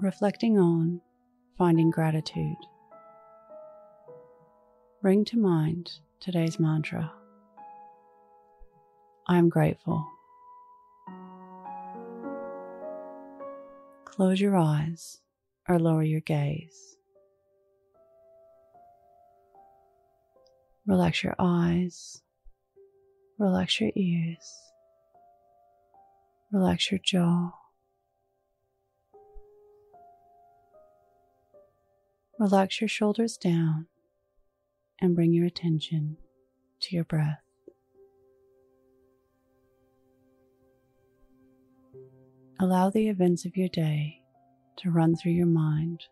reflecting on finding gratitude. Bring to mind today's mantra I am grateful. Close your eyes or lower your gaze. Relax your eyes, relax your ears, relax your jaw. Relax your shoulders down and bring your attention to your breath. Allow the events of your day to run through your mind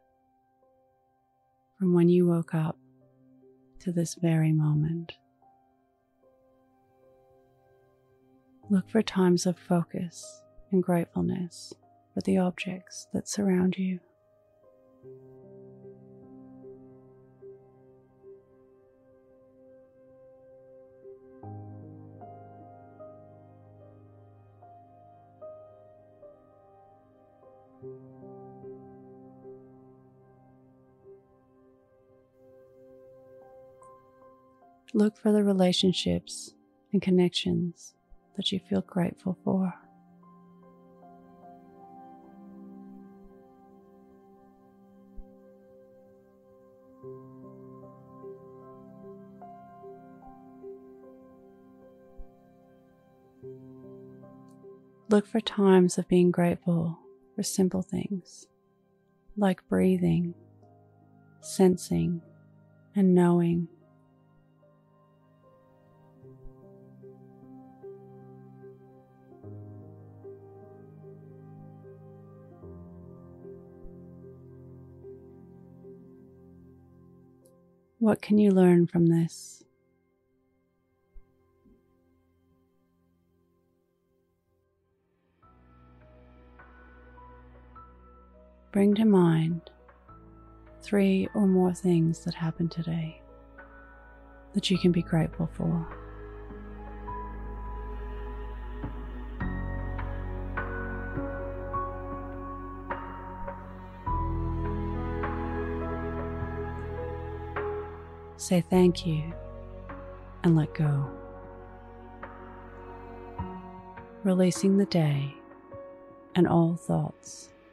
from when you woke up to this very moment. Look for times of focus and gratefulness for the objects that surround you. Look for the relationships and connections that you feel grateful for. Look for times of being grateful for simple things like breathing, sensing, and knowing. What can you learn from this? Bring to mind three or more things that happened today that you can be grateful for. Say thank you and let go. Releasing the day and all thoughts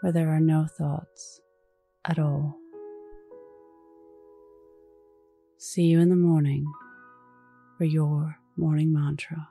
where there are no thoughts at all. See you in the morning for your morning mantra.